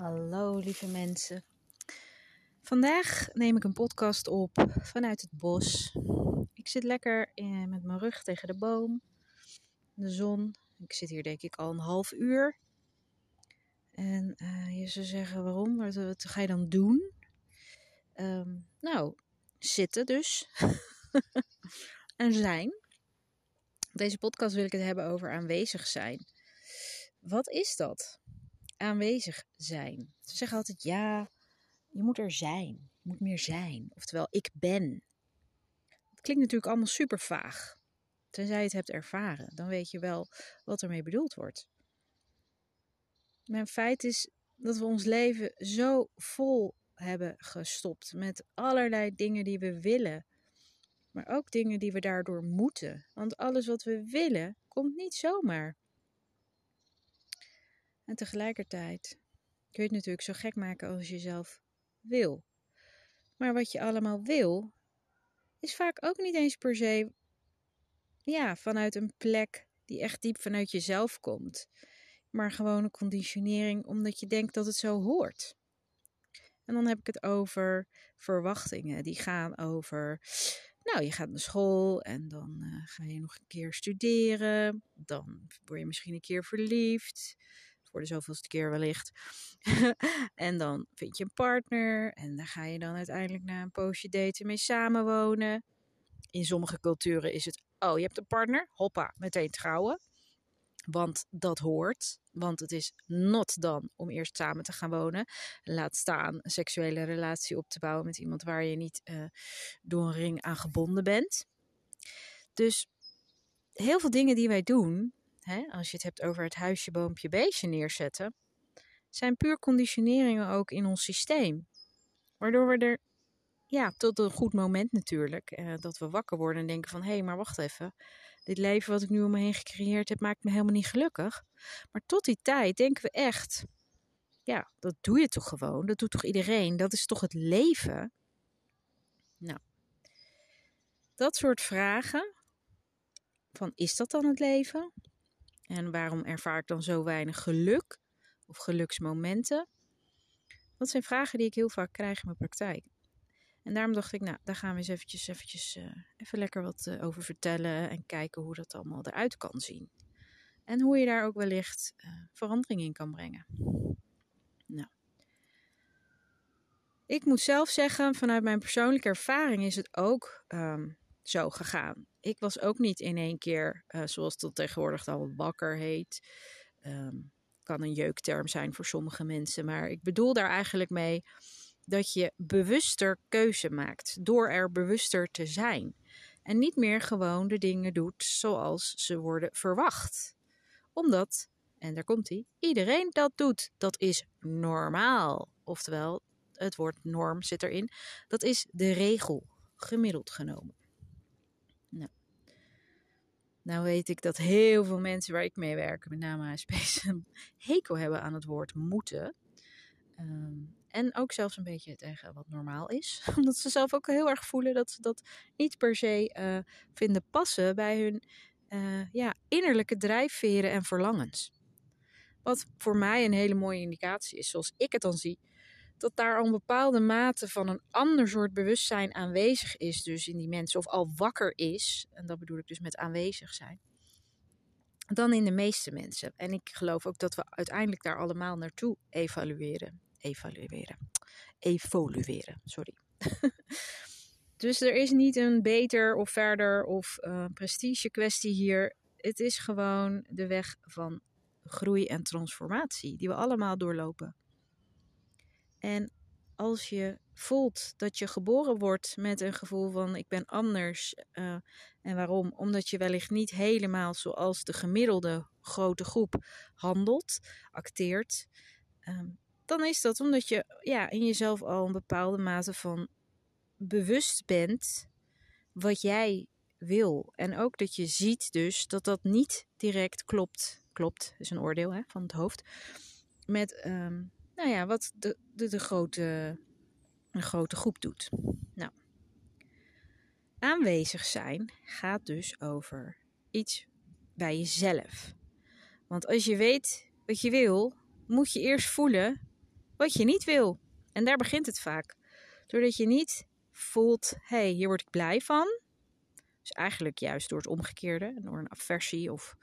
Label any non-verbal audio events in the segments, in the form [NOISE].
Hallo lieve mensen. Vandaag neem ik een podcast op vanuit het bos. Ik zit lekker in, met mijn rug tegen de boom, de zon. Ik zit hier denk ik al een half uur. En uh, je zou zeggen waarom? Wat, ga je dan doen? Um, nou, zitten dus. [LAUGHS] en zijn. Deze podcast wil ik het hebben over aanwezig zijn. Wat is dat? Aanwezig zijn. Ze zeggen altijd ja, je moet er zijn. Je moet meer zijn. Oftewel, ik ben. Het klinkt natuurlijk allemaal super vaag. Tenzij je het hebt ervaren, dan weet je wel wat ermee bedoeld wordt. Het feit is dat we ons leven zo vol hebben gestopt met allerlei dingen die we willen. Maar ook dingen die we daardoor moeten. Want alles wat we willen, komt niet zomaar. En tegelijkertijd kun je het natuurlijk zo gek maken als je zelf wil. Maar wat je allemaal wil, is vaak ook niet eens per se ja, vanuit een plek die echt diep vanuit jezelf komt. Maar gewoon een conditionering omdat je denkt dat het zo hoort. En dan heb ik het over verwachtingen. Die gaan over, nou, je gaat naar school en dan uh, ga je nog een keer studeren. Dan word je misschien een keer verliefd voor de zoveelste keer wellicht. [LAUGHS] en dan vind je een partner en daar ga je dan uiteindelijk na een poosje daten mee samenwonen. In sommige culturen is het, oh je hebt een partner, hoppa, meteen trouwen. Want dat hoort. Want het is not dan om eerst samen te gaan wonen. Laat staan een seksuele relatie op te bouwen met iemand waar je niet uh, door een ring aan gebonden bent. Dus heel veel dingen die wij doen, hè, als je het hebt over het huisje, boompje, beestje neerzetten, zijn puur conditioneringen ook in ons systeem. Waardoor we er, ja, tot een goed moment natuurlijk, eh, dat we wakker worden en denken van, hé, hey, maar wacht even. Dit leven wat ik nu om me heen gecreëerd heb, maakt me helemaal niet gelukkig. Maar tot die tijd denken we echt, ja, dat doe je toch gewoon? Dat doet toch iedereen? Dat is toch het leven? Nou, dat soort vragen, van is dat dan het leven? En waarom ervaar ik dan zo weinig geluk of geluksmomenten? Dat zijn vragen die ik heel vaak krijg in mijn praktijk. En daarom dacht ik, nou, daar gaan we eens eventjes, eventjes uh, even lekker wat uh, over vertellen en kijken hoe dat allemaal eruit kan zien. En hoe je daar ook wellicht uh, verandering in kan brengen. Nou. Ik moet zelf zeggen, vanuit mijn persoonlijke ervaring is het ook um, zo gegaan. Ik was ook niet in één keer, uh, zoals dat tegenwoordig al wakker heet. Um, kan een jeukterm zijn voor sommige mensen. Maar ik bedoel daar eigenlijk mee dat je bewuster keuze maakt. Door er bewuster te zijn. En niet meer gewoon de dingen doet zoals ze worden verwacht. Omdat, en daar komt hij, iedereen dat doet. Dat is normaal. Oftewel, het woord norm zit erin. Dat is de regel, gemiddeld genomen. Nou. nou weet ik dat heel veel mensen waar ik mee werk, met name HSP's, [LAUGHS] een hekel hebben aan het woord moeten. Um, en ook zelfs een beetje tegen wat normaal is. [LAUGHS] Omdat ze zelf ook heel erg voelen dat ze dat niet per se uh, vinden passen bij hun uh, ja, innerlijke drijfveren en verlangens. Wat voor mij een hele mooie indicatie is, zoals ik het dan zie, dat daar al een bepaalde mate van een ander soort bewustzijn aanwezig is, dus in die mensen, of al wakker is, en dat bedoel ik dus met aanwezig zijn, dan in de meeste mensen. En ik geloof ook dat we uiteindelijk daar allemaal naartoe evalueren. Evalueren. Evolueren, sorry. [LAUGHS] dus er is niet een beter of verder of uh, prestige kwestie hier. Het is gewoon de weg van groei en transformatie die we allemaal doorlopen. En als je voelt dat je geboren wordt met een gevoel van ik ben anders. Uh, en waarom? Omdat je wellicht niet helemaal zoals de gemiddelde grote groep handelt, acteert. Um, dan is dat omdat je ja, in jezelf al een bepaalde mate van bewust bent wat jij wil. En ook dat je ziet dus dat dat niet direct klopt. Klopt, is een oordeel hè, van het hoofd. Met um, nou ja, wat de, de, de grote, een grote groep doet. Nou, aanwezig zijn gaat dus over iets bij jezelf. Want als je weet wat je wil, moet je eerst voelen wat je niet wil. En daar begint het vaak. Doordat je niet voelt, hé, hey, hier word ik blij van. Dus eigenlijk juist door het omgekeerde, door een aversie of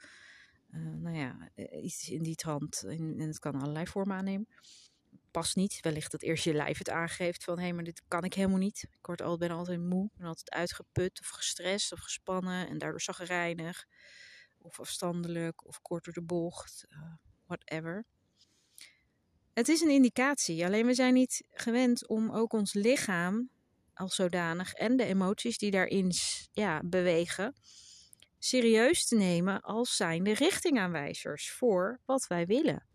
uh, nou ja, eh, iets in die trant. En, het kan allerlei vormen aannemen. Past niet. Wellicht dat eerst je lijf het aangeeft van hé, hey, maar dit kan ik helemaal niet. Ik word altijd, ben altijd moe, ben altijd uitgeput of gestrest of gespannen en daardoor zagrijnig. Of afstandelijk of kort de bocht, uh, whatever. Het is een indicatie, alleen we zijn niet gewend om ook ons lichaam als zodanig en de emoties die daarin ja, bewegen serieus te nemen als zijnde richtingaanwijzers voor wat wij willen.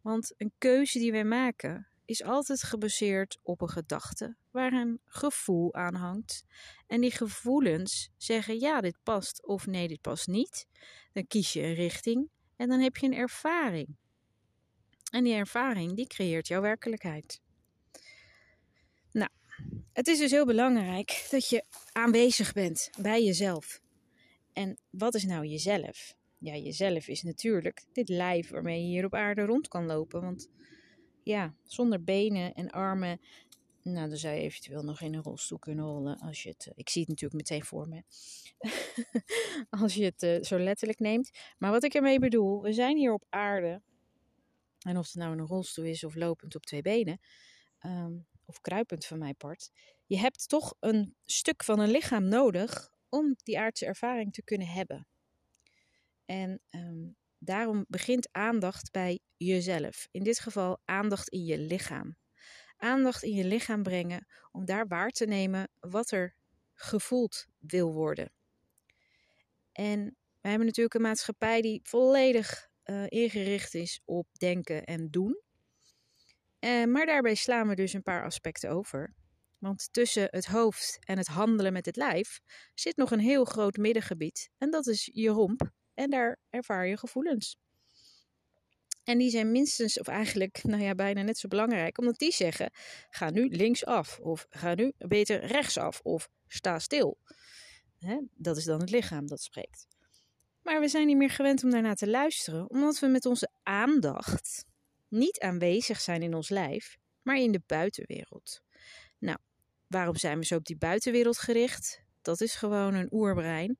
Want een keuze die wij maken is altijd gebaseerd op een gedachte waar een gevoel aan hangt. En die gevoelens zeggen ja, dit past of nee, dit past niet. Dan kies je een richting en dan heb je een ervaring. En die ervaring die creëert jouw werkelijkheid. Nou, het is dus heel belangrijk dat je aanwezig bent bij jezelf. En wat is nou jezelf? Ja, jezelf is natuurlijk dit lijf waarmee je hier op aarde rond kan lopen. Want ja, zonder benen en armen, nou, dan zou je eventueel nog in een rolstoel kunnen rollen. Als je het, eh, ik zie het natuurlijk meteen voor me. [LAUGHS] als je het uh, zo letterlijk neemt. Maar wat ik ermee bedoel, we zijn hier op aarde. En of het nou een rolstoel is of lopend op twee benen. Um, of kruipend van mijn part. Je hebt toch een stuk van een lichaam nodig om die aardse ervaring te kunnen hebben. En um, daarom begint aandacht bij jezelf. In dit geval aandacht in je lichaam. Aandacht in je lichaam brengen om daar waar te nemen wat er gevoeld wil worden. En we hebben natuurlijk een maatschappij die volledig uh, ingericht is op denken en doen. Uh, maar daarbij slaan we dus een paar aspecten over. Want tussen het hoofd en het handelen met het lijf zit nog een heel groot middengebied. En dat is je romp. En daar ervaar je gevoelens. En die zijn minstens, of eigenlijk, nou ja, bijna net zo belangrijk, omdat die zeggen: ga nu linksaf, of ga nu beter rechtsaf, of sta stil. Hè? Dat is dan het lichaam dat spreekt. Maar we zijn niet meer gewend om daarna te luisteren, omdat we met onze aandacht niet aanwezig zijn in ons lijf, maar in de buitenwereld. Nou, waarom zijn we zo op die buitenwereld gericht? Dat is gewoon een oerbrein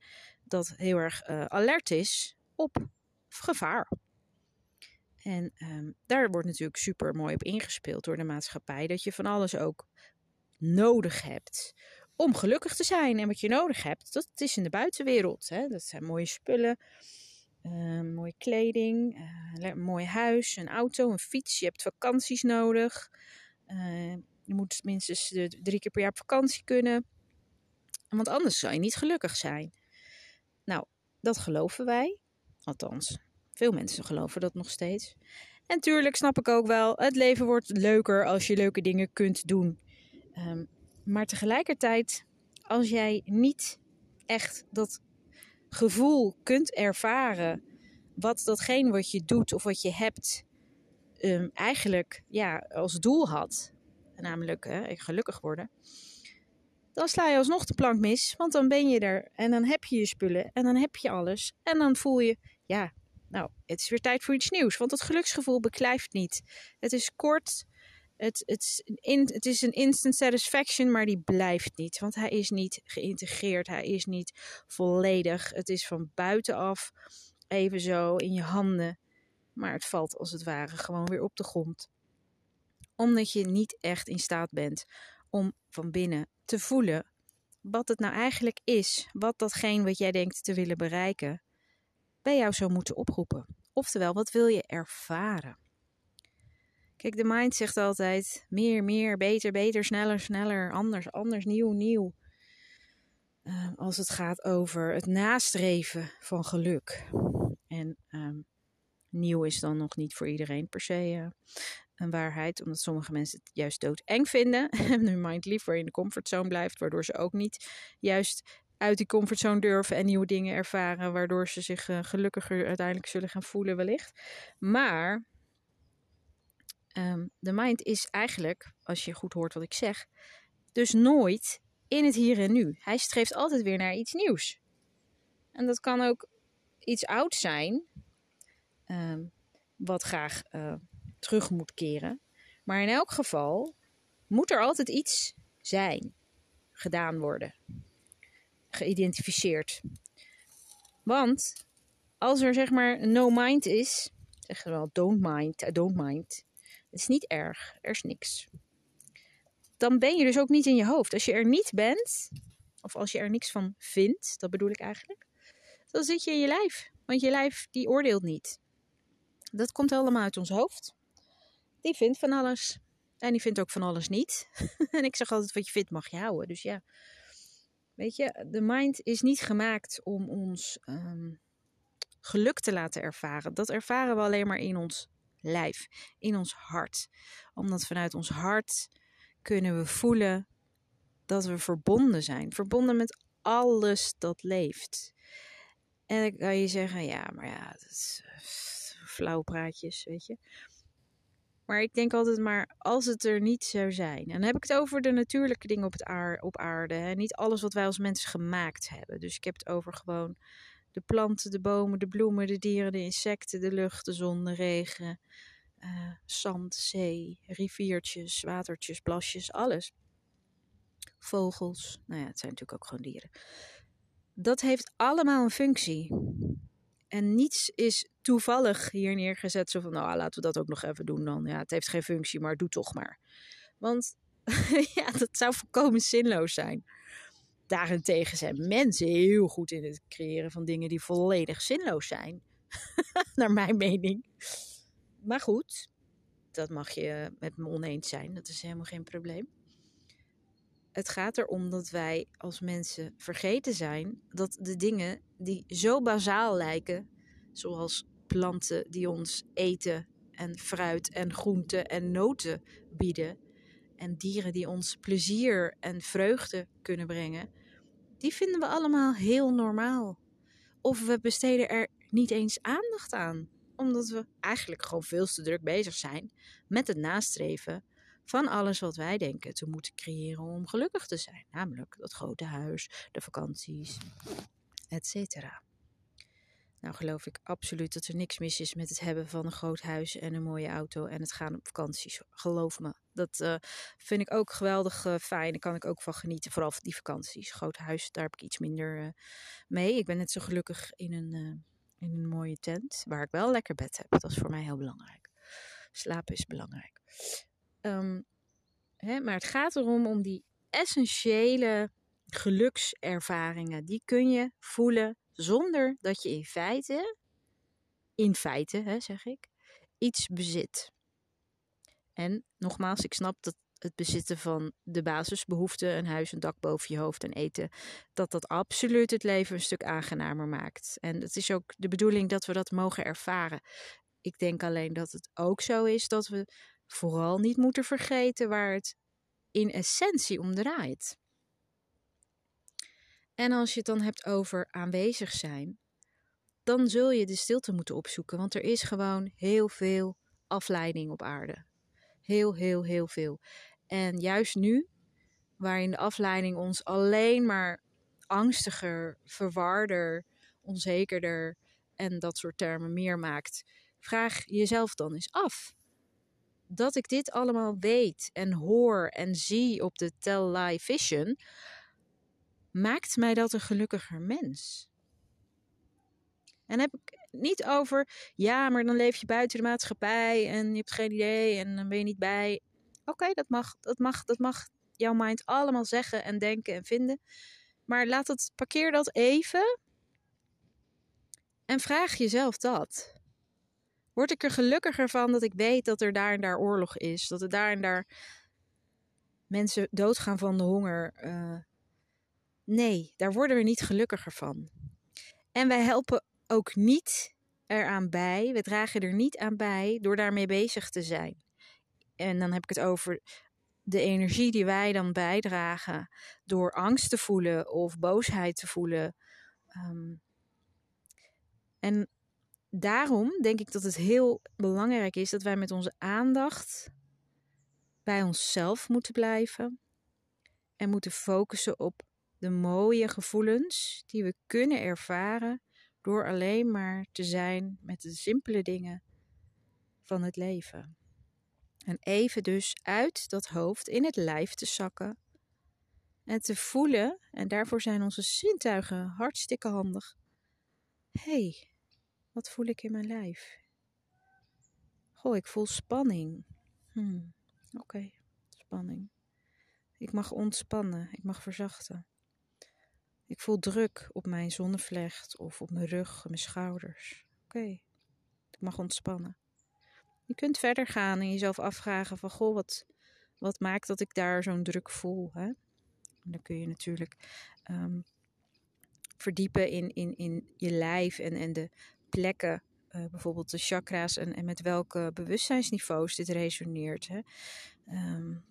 dat heel erg uh, alert is op gevaar. En um, daar wordt natuurlijk super mooi op ingespeeld door de maatschappij. Dat je van alles ook nodig hebt om gelukkig te zijn. En wat je nodig hebt, dat is in de buitenwereld. Hè? Dat zijn mooie spullen, uh, mooie kleding, een mooi huis, een auto, een fiets. Je hebt vakanties nodig. Uh, je moet minstens drie keer per jaar op vakantie kunnen. Want anders zou je niet gelukkig zijn. Nou, dat geloven wij. Althans, veel mensen geloven dat nog steeds. En tuurlijk snap ik ook wel, het leven wordt leuker als je leuke dingen kunt doen. Um, maar tegelijkertijd, als jij niet echt dat gevoel kunt ervaren, wat datgene wat je doet of wat je hebt, um, eigenlijk ja, als doel had, namelijk hè, gelukkig worden, dan sla je alsnog de plank mis, want dan ben je er. En dan heb je je spullen en dan heb je alles. En dan voel je, ja, nou, het is weer tijd voor iets nieuws, want het geluksgevoel beklijft niet. Het is kort, het, het, het is een instant satisfaction, maar die blijft niet, want hij is niet geïntegreerd, hij is niet volledig, het is van buitenaf even zo in je handen, maar het valt als het ware gewoon weer op de grond. Omdat je niet echt in staat bent om van binnen te voelen wat het nou eigenlijk is, wat datgene wat jij denkt te willen bereiken, bij jou zou moeten oproepen. Oftewel, wat wil je ervaren? Kijk, de mind zegt altijd meer, meer, beter, beter, sneller, sneller, anders, anders, nieuw, nieuw. Uh, als het gaat over het nastreven van geluk. En um, nieuw is dan nog niet voor iedereen per se een waarheid, omdat sommige mensen het juist doodeng vinden. [LAUGHS] En hun mind liever in de comfortzone blijft, waardoor ze ook niet juist uit die comfortzone durven en nieuwe dingen ervaren, waardoor ze zich uh, gelukkiger uiteindelijk zullen gaan voelen, wellicht. Maar um, de mind is eigenlijk, als je goed hoort wat ik zeg, dus nooit in het hier en nu. Hij streeft altijd weer naar iets nieuws. En dat kan ook iets oud zijn, um, wat graag uh, terug moet keren. Maar in elk geval moet er altijd iets zijn, gedaan worden, geïdentificeerd. Want als er zeg maar no mind is, zeggen we wel don't mind, I don't mind. Het is niet erg, er is niks. Dan ben je dus ook niet in je hoofd. Als je er niet bent, of als je er niks van vindt, dat bedoel ik eigenlijk, dan zit je in je lijf. Want je lijf die oordeelt niet. Dat komt allemaal uit ons hoofd. Die vindt van alles. En die vindt ook van alles niet. [LAUGHS] en ik zeg altijd, wat je vindt mag je houden. Dus ja, weet je, de mind is niet gemaakt om ons ehm, geluk te laten ervaren. Dat ervaren we alleen maar in ons lijf, in ons hart. Omdat vanuit ons hart kunnen we voelen dat we verbonden zijn. Verbonden met alles dat leeft. En dan kan je zeggen, ja, maar ja, dat is uh, flauw praatjes, weet je. Maar ik denk altijd maar, als het er niet zou zijn. En dan heb ik het over de natuurlijke dingen op, het aar, op aarde. Hè? Niet alles wat wij als mensen gemaakt hebben. Dus ik heb het over gewoon de planten, de bomen, de bloemen, de dieren, de insecten, de lucht, de zon, de regen. Uh, zand, zee, riviertjes, watertjes, plasjes, alles. Vogels, nou ja, het zijn natuurlijk ook gewoon dieren. Dat heeft allemaal een functie. En niets is toevallig hier neergezet. Zo van, nou laten we dat ook nog even doen dan. Ja, het heeft geen functie, maar doe toch maar. Want [LAUGHS] ja, dat zou volkomen zinloos zijn. Daarentegen zijn mensen heel goed in het creëren van dingen die volledig zinloos zijn. [LAUGHS] Naar mijn mening. Maar goed, dat mag je met me oneens zijn. Dat is helemaal geen probleem. Het gaat erom dat wij als mensen vergeten zijn dat de dingen die zo bazaal lijken, zoals planten die ons eten en fruit en groenten en noten bieden, en dieren die ons plezier en vreugde kunnen brengen, die vinden we allemaal heel normaal. Of we besteden er niet eens aandacht aan, omdat we eigenlijk gewoon veel te druk bezig zijn met het nastreven van alles wat wij denken te moeten creëren om gelukkig te zijn. Namelijk dat grote huis, de vakanties, etc. Nou geloof ik absoluut dat er niks mis is met het hebben van een groot huis en een mooie auto en het gaan op vakanties. Geloof me, dat uh, vind ik ook geweldig uh, fijn. Daar kan ik ook van genieten, vooral van die vakanties. Groot huis, daar heb ik iets minder uh, mee. Ik ben net zo gelukkig in een, in een mooie tent, waar ik wel lekker bed heb. Dat is voor mij heel belangrijk. Slapen is belangrijk. Um, hè, maar het gaat erom om die essentiële gelukservaringen. Die kun je voelen zonder dat je in feite, in feite hè, zeg ik, iets bezit. En nogmaals, ik snap dat het bezitten van de basisbehoeften, een huis, een dak boven je hoofd en eten, dat dat absoluut het leven een stuk aangenamer maakt. En het is ook de bedoeling dat we dat mogen ervaren. Ik denk alleen dat het ook zo is dat we vooral niet moeten vergeten waar het in essentie om draait. En als je het dan hebt over aanwezig zijn, dan zul je de stilte moeten opzoeken, want er is gewoon heel veel afleiding op aarde. Heel, heel, heel veel. En juist nu, waarin de afleiding ons alleen maar angstiger, verwarder, onzekerder en dat soort termen meer maakt, vraag jezelf dan eens af. Dat ik dit allemaal weet en hoor en zie op de Tell Live Vision, maakt mij dat een gelukkiger mens. En heb ik niet over, ja, maar dan leef je buiten de maatschappij en je hebt geen idee en dan ben je niet bij. Oké, dat mag, dat mag, dat mag jouw mind allemaal zeggen en denken en vinden. Maar laat het, parkeer dat even en vraag jezelf dat. Word ik er gelukkiger van dat ik weet dat er daar en daar oorlog is? Dat er daar en daar mensen doodgaan van de honger? Uh, nee, daar worden we niet gelukkiger van. En wij helpen ook niet eraan bij, we dragen er niet aan bij door daarmee bezig te zijn. En dan heb ik het over de energie die wij dan bijdragen door angst te voelen of boosheid te voelen. Um, en daarom denk ik dat het heel belangrijk is dat wij met onze aandacht bij onszelf moeten blijven en moeten focussen op de mooie gevoelens die we kunnen ervaren door alleen maar te zijn met de simpele dingen van het leven. En even dus uit dat hoofd in het lijf te zakken. En te voelen, en daarvoor zijn onze zintuigen hartstikke handig. Hey, wat voel ik in mijn lijf? Goh, ik voel spanning. Hmm, Oké, spanning. Ik mag ontspannen, ik mag verzachten. Ik voel druk op mijn zonnevlecht of op mijn rug, mijn schouders. Oké, ik mag ontspannen. Je kunt verder gaan en jezelf afvragen van, goh, wat, wat maakt dat ik daar zo'n druk voel? Hè? Dan kun je natuurlijk um, verdiepen in, in, in je lijf en, en de plekken, uh, bijvoorbeeld de chakra's en, en met welke bewustzijnsniveaus dit resoneert. Hè? Um,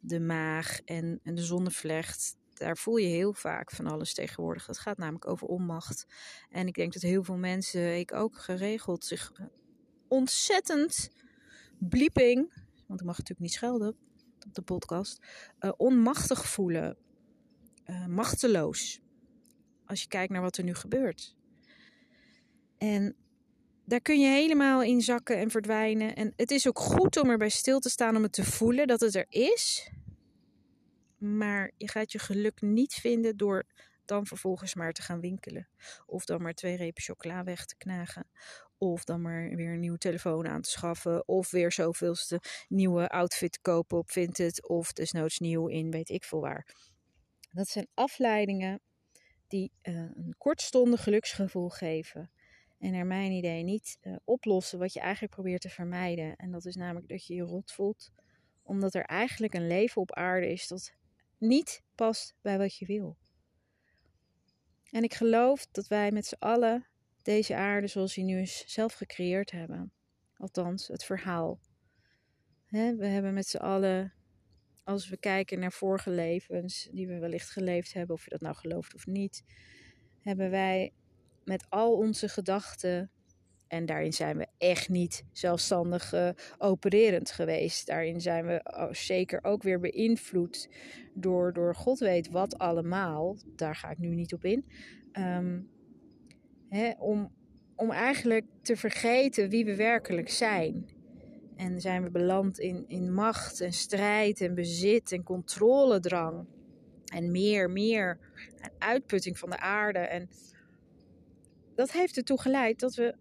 de maag en, en de zonnevlecht, daar voel je heel vaak van alles tegenwoordig. Het gaat namelijk over onmacht. En ik denk dat heel veel mensen, ik ook geregeld, zich ontzettend blieping, want ik mag natuurlijk niet schelden op de podcast, uh, onmachtig voelen. Machteloos. Als je kijkt naar wat er nu gebeurt. En daar kun je helemaal in zakken en verdwijnen. En het is ook goed om erbij stil te staan om het te voelen dat het er is. Maar je gaat je geluk niet vinden door dan vervolgens maar te gaan winkelen. Of dan maar twee repen chocola weg te knagen. Of dan maar weer een nieuwe telefoon aan te schaffen. Of weer zoveelste nieuwe outfit kopen op Vinted. Of desnoods nieuw in weet ik veel waar. Dat zijn afleidingen die uh, een kortstondig geluksgevoel geven. En naar mijn idee niet uh, oplossen wat je eigenlijk probeert te vermijden. En dat is namelijk dat je je rot voelt. Omdat er eigenlijk een leven op aarde is dat niet past bij wat je wil. En ik geloof dat wij met z'n allen deze aarde zoals die nu is zelf gecreëerd hebben. Althans, het verhaal. we hebben met z'n allen, als we kijken naar vorige levens die we wellicht geleefd hebben, of je dat nou gelooft of niet, hebben wij met al onze gedachten, en daarin zijn we echt niet zelfstandig uh, opererend geweest. Daarin zijn we oh, zeker ook weer beïnvloed door, door God weet wat allemaal. Daar ga ik nu niet op in. Um, hè, om, om eigenlijk te vergeten wie we werkelijk zijn. En zijn we beland in, in macht en strijd en bezit en controledrang. En meer, meer. En uitputting van de aarde. En dat heeft ertoe geleid dat we,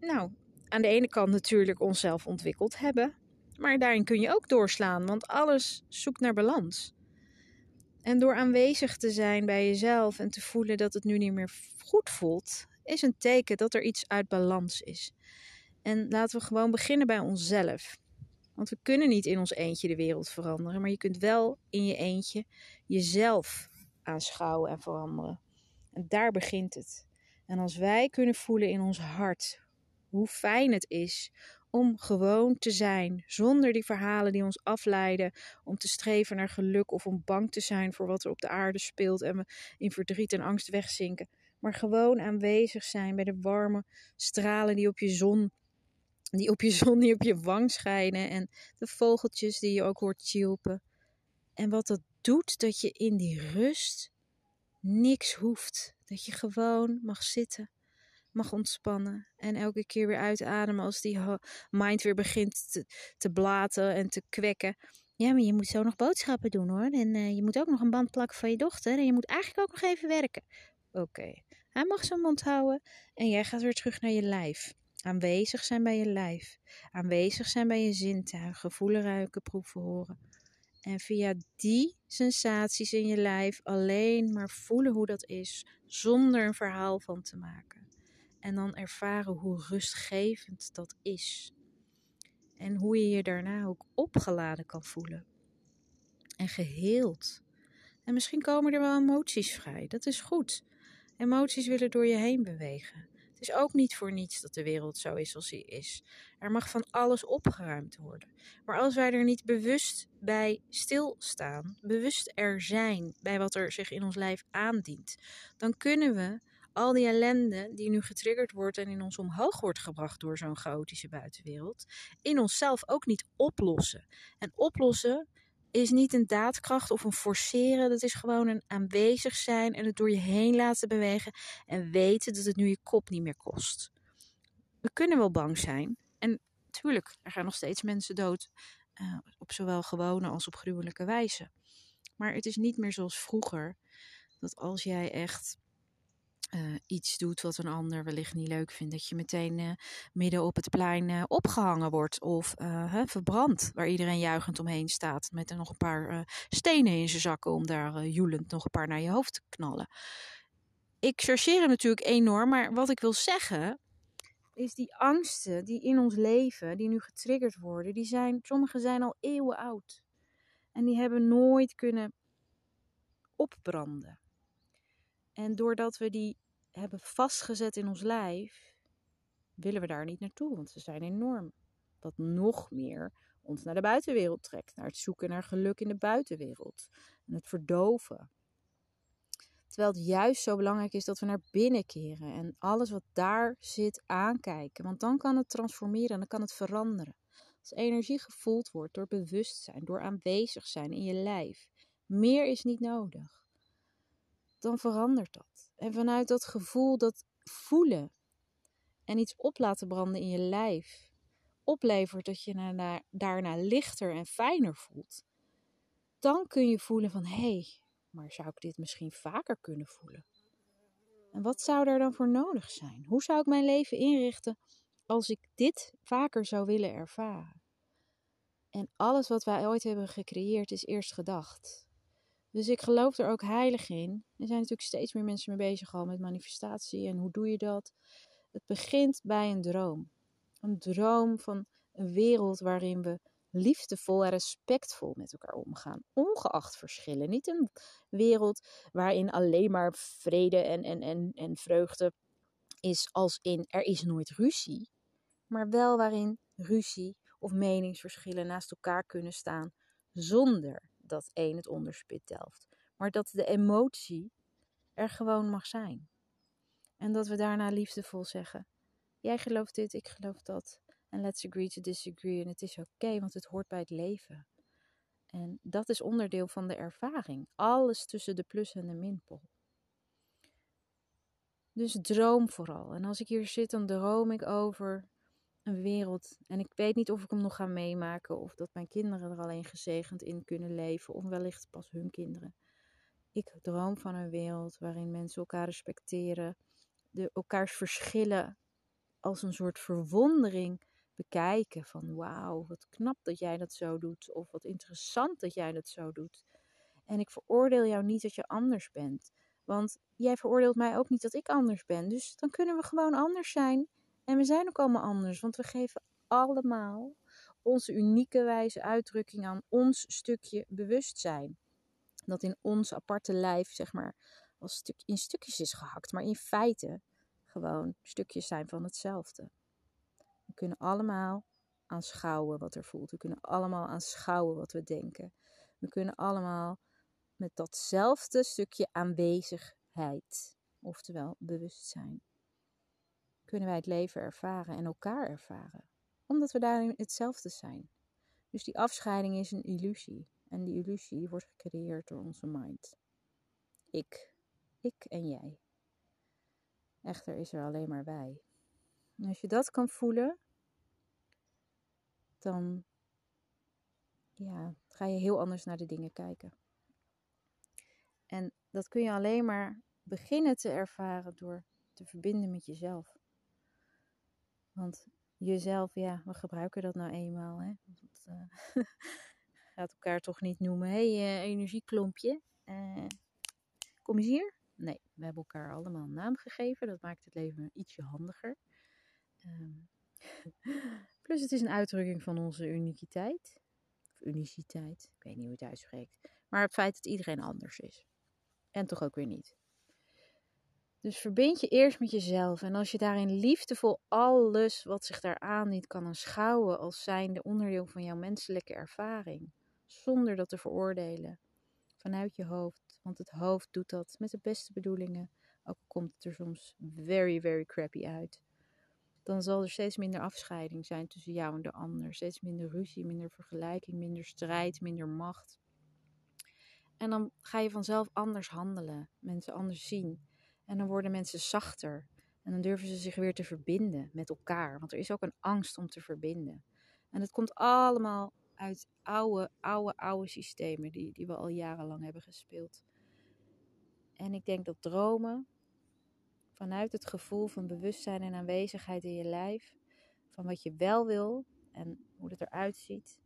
nou, aan de ene kant natuurlijk onszelf ontwikkeld hebben. Maar daarin kun je ook doorslaan, want alles zoekt naar balans. En door aanwezig te zijn bij jezelf en te voelen dat het nu niet meer goed voelt, is een teken dat er iets uit balans is. En laten we gewoon beginnen bij onszelf. Want we kunnen niet in ons eentje de wereld veranderen, maar je kunt wel in je eentje jezelf aanschouwen en veranderen. En daar begint het. En als wij kunnen voelen in ons hart hoe fijn het is om gewoon te zijn, zonder die verhalen die ons afleiden, om te streven naar geluk of om bang te zijn voor wat er op de aarde speelt en we in verdriet en angst wegzinken. Maar gewoon aanwezig zijn bij de warme stralen die op je zon, die op je zon, die op je wang schijnen en de vogeltjes die je ook hoort chilpen. En wat dat doet, dat je in die rust niks hoeft. Dat je gewoon mag zitten mag ontspannen. En elke keer weer uitademen als die mind weer begint te, te blaten en te kwekken. Ja, maar je moet zo nog boodschappen doen hoor. En uh, je moet ook nog een band plakken van je dochter. En je moet eigenlijk ook nog even werken. Oké, hij mag zijn mond houden. En jij gaat weer terug naar je lijf. Aanwezig zijn bij je lijf. Aanwezig zijn bij je zintuigen. Voelen, ruiken, proeven, horen. En via die sensaties in je lijf alleen maar voelen hoe dat is, zonder een verhaal van te maken. En dan ervaren hoe rustgevend dat is. En hoe je je daarna ook opgeladen kan voelen. En geheeld. En misschien komen er wel emoties vrij. Dat is goed. Emoties willen door je heen bewegen. Is ook niet voor niets dat de wereld zo is als die is. Er mag van alles opgeruimd worden. Maar als wij er niet bewust bij stilstaan, bewust er zijn bij wat er zich in ons lijf aandient, dan kunnen we al die ellende die nu getriggerd wordt en in ons omhoog wordt gebracht door zo'n chaotische buitenwereld, in onszelf ook niet oplossen. En oplossen is niet een daadkracht of een forceren, dat is gewoon een aanwezig zijn en het door je heen laten bewegen en weten dat het nu je kop niet meer kost. We kunnen wel bang zijn en natuurlijk, er gaan nog steeds mensen dood uh, op zowel gewone als op gruwelijke wijze. Maar het is niet meer zoals vroeger, dat als jij echt uh, iets doet wat een ander wellicht niet leuk vindt, dat je meteen uh, midden op het plein uh, opgehangen wordt of verbrand, waar iedereen juichend omheen staat met er nog een paar stenen in zijn zakken om daar joelend nog een paar naar je hoofd te knallen. Ik chargeer hem natuurlijk enorm, maar wat ik wil zeggen is die angsten die in ons leven, die nu getriggerd worden, die zijn, sommige zijn al eeuwen oud. En die hebben nooit kunnen opbranden. En doordat we die hebben vastgezet in ons lijf, willen we daar niet naartoe, want ze zijn enorm. Dat nog meer ons naar de buitenwereld trekt, naar het zoeken naar geluk in de buitenwereld en het verdoven. Terwijl het juist zo belangrijk is dat we naar binnen keren en alles wat daar zit aankijken. Want dan kan het transformeren en dan kan het veranderen. Als energie gevoeld wordt door bewustzijn, door aanwezig zijn in je lijf. Meer is niet nodig. Dan verandert dat. En vanuit dat gevoel, dat voelen en iets op laten branden in je lijf, oplevert dat je daarna lichter en fijner voelt. Dan kun je voelen van hé, hey, maar zou ik dit misschien vaker kunnen voelen? En wat zou er dan voor nodig zijn? Hoe zou ik mijn leven inrichten als ik dit vaker zou willen ervaren? En alles wat wij ooit hebben gecreëerd is eerst gedacht. Dus ik geloof er ook heilig in. Er zijn natuurlijk steeds meer mensen mee bezig al met manifestatie en hoe doe je dat? Het begint bij een droom. Een droom van een wereld waarin we liefdevol en respectvol met elkaar omgaan, ongeacht verschillen. Niet een wereld waarin alleen maar vrede en, en, en, en vreugde is, als in er is nooit ruzie, maar wel waarin ruzie of meningsverschillen naast elkaar kunnen staan zonder dat één het onderspit delft. Maar dat de emotie er gewoon mag zijn. En dat we daarna liefdevol zeggen: Jij gelooft dit, ik geloof dat. En let's agree to disagree. En het is oké, want het hoort bij het leven. En dat is onderdeel van de ervaring. Alles tussen de plus en de minpol. Dus droom vooral. En als ik hier zit, dan droom ik over een wereld. En ik weet niet of ik hem nog ga meemaken. Of dat mijn kinderen er alleen gezegend in kunnen leven. Of wellicht pas hun kinderen. Ik droom van een wereld waarin mensen elkaar respecteren. De, elkaars verschillen als een soort verwondering bekijken. Van wauw, wat knap dat jij dat zo doet. Of wat interessant dat jij dat zo doet. En ik veroordeel jou niet dat je anders bent. Want jij veroordeelt mij ook niet dat ik anders ben. Dus dan kunnen we gewoon anders zijn. En we zijn ook allemaal anders. Want we geven allemaal onze unieke wijze uitdrukking aan ons stukje bewustzijn. Dat in ons aparte lijf, zeg maar, als stuk, in stukjes is gehakt. Maar in feite gewoon stukjes zijn van hetzelfde. We kunnen allemaal aanschouwen wat er voelt. We kunnen allemaal aanschouwen wat we denken. We kunnen allemaal met datzelfde stukje aanwezigheid, oftewel bewustzijn, kunnen wij het leven ervaren en elkaar ervaren. Omdat we daarin hetzelfde zijn. Dus die afscheiding is een illusie. En die illusie wordt gecreëerd door onze mind. Ik. Ik en jij. Echter is er alleen maar wij. En als je dat kan voelen, dan ja, ga je heel anders naar de dingen kijken. En dat kun je alleen maar beginnen te ervaren door te verbinden met jezelf. Want jezelf, ja, we gebruiken dat nou eenmaal. Hè? Want, [LAUGHS] uh, gaat elkaar toch niet noemen. Hé, hey, uh, energieklompje, uh, kom eens hier. Nee, we hebben elkaar allemaal een naam gegeven. Dat maakt het leven ietsje handiger. Um, [LAUGHS] plus het is een uitdrukking van onze uniciteit. Of uniciteit, ik weet niet hoe het uitspreekt. Maar het feit dat iedereen anders is. En toch ook weer niet. Dus verbind je eerst met jezelf. En als je daarin liefdevol alles wat zich daar aandient kan aanschouwen als zijnde onderdeel van jouw menselijke ervaring. Zonder dat te veroordelen. Vanuit je hoofd. Want het hoofd doet dat met de beste bedoelingen. Ook komt het er soms very, very crappy uit dan zal er steeds minder afscheiding zijn tussen jou en de ander. Steeds minder ruzie, minder vergelijking, minder strijd, minder macht. En dan ga je vanzelf anders handelen, mensen anders zien. En dan worden mensen zachter. En dan durven ze zich weer te verbinden met elkaar. Want er is ook een angst om te verbinden. En het komt allemaal uit oude, oude, oude systemen die, die we al jarenlang hebben gespeeld. En ik denk dat dromen vanuit het gevoel van bewustzijn en aanwezigheid in je lijf, van wat je wel wil en hoe het eruit ziet,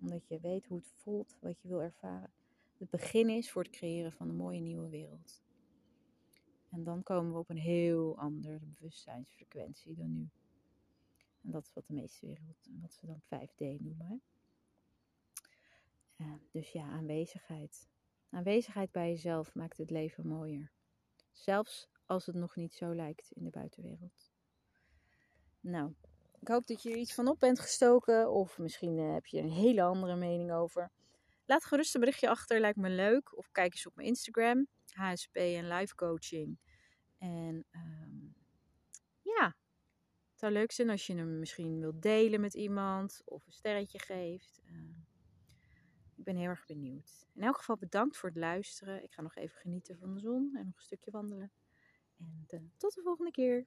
omdat je weet hoe het voelt, wat je wil ervaren, het begin is voor het creëren van een mooie nieuwe wereld. En dan komen we op een heel andere bewustzijnsfrequentie dan nu. En dat is wat de meeste wereld, wat ze dan 5D noemen. Hè? dus ja, aanwezigheid. Aanwezigheid bij jezelf maakt het leven mooier. Zelfs als het nog niet zo lijkt in de buitenwereld. Nou, ik hoop dat je er iets van op bent gestoken. Of misschien eh, heb je een hele andere mening over. Laat gerust een berichtje achter, lijkt me leuk. Of kijk eens op mijn Instagram, HSP en Life Coaching. En um, ja, het zou leuk zijn als je hem misschien wilt delen met iemand of een sterretje geeft. Uh, ik ben heel erg benieuwd. In elk geval bedankt voor het luisteren. Ik ga nog even genieten van de zon en nog een stukje wandelen. En uh, tot de volgende keer.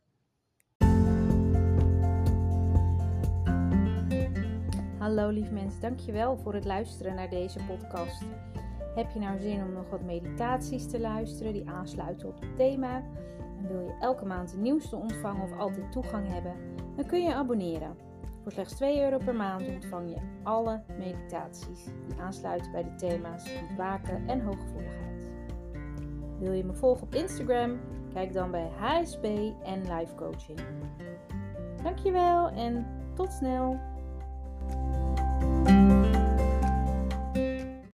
Hallo lief mensen, dankjewel voor het luisteren naar deze podcast. Heb je nou zin om nog wat meditaties te luisteren die aansluiten op het thema? En wil je elke maand de nieuwste ontvangen of altijd toegang hebben? Dan kun je abonneren. Voor slechts 2 euro per maand ontvang je alle meditaties die aansluiten bij de thema's ontwaken en hooggevoeligheid. Wil je me volgen op Instagram? Kijk dan bij HSP en Life Coaching. Dankjewel en tot snel!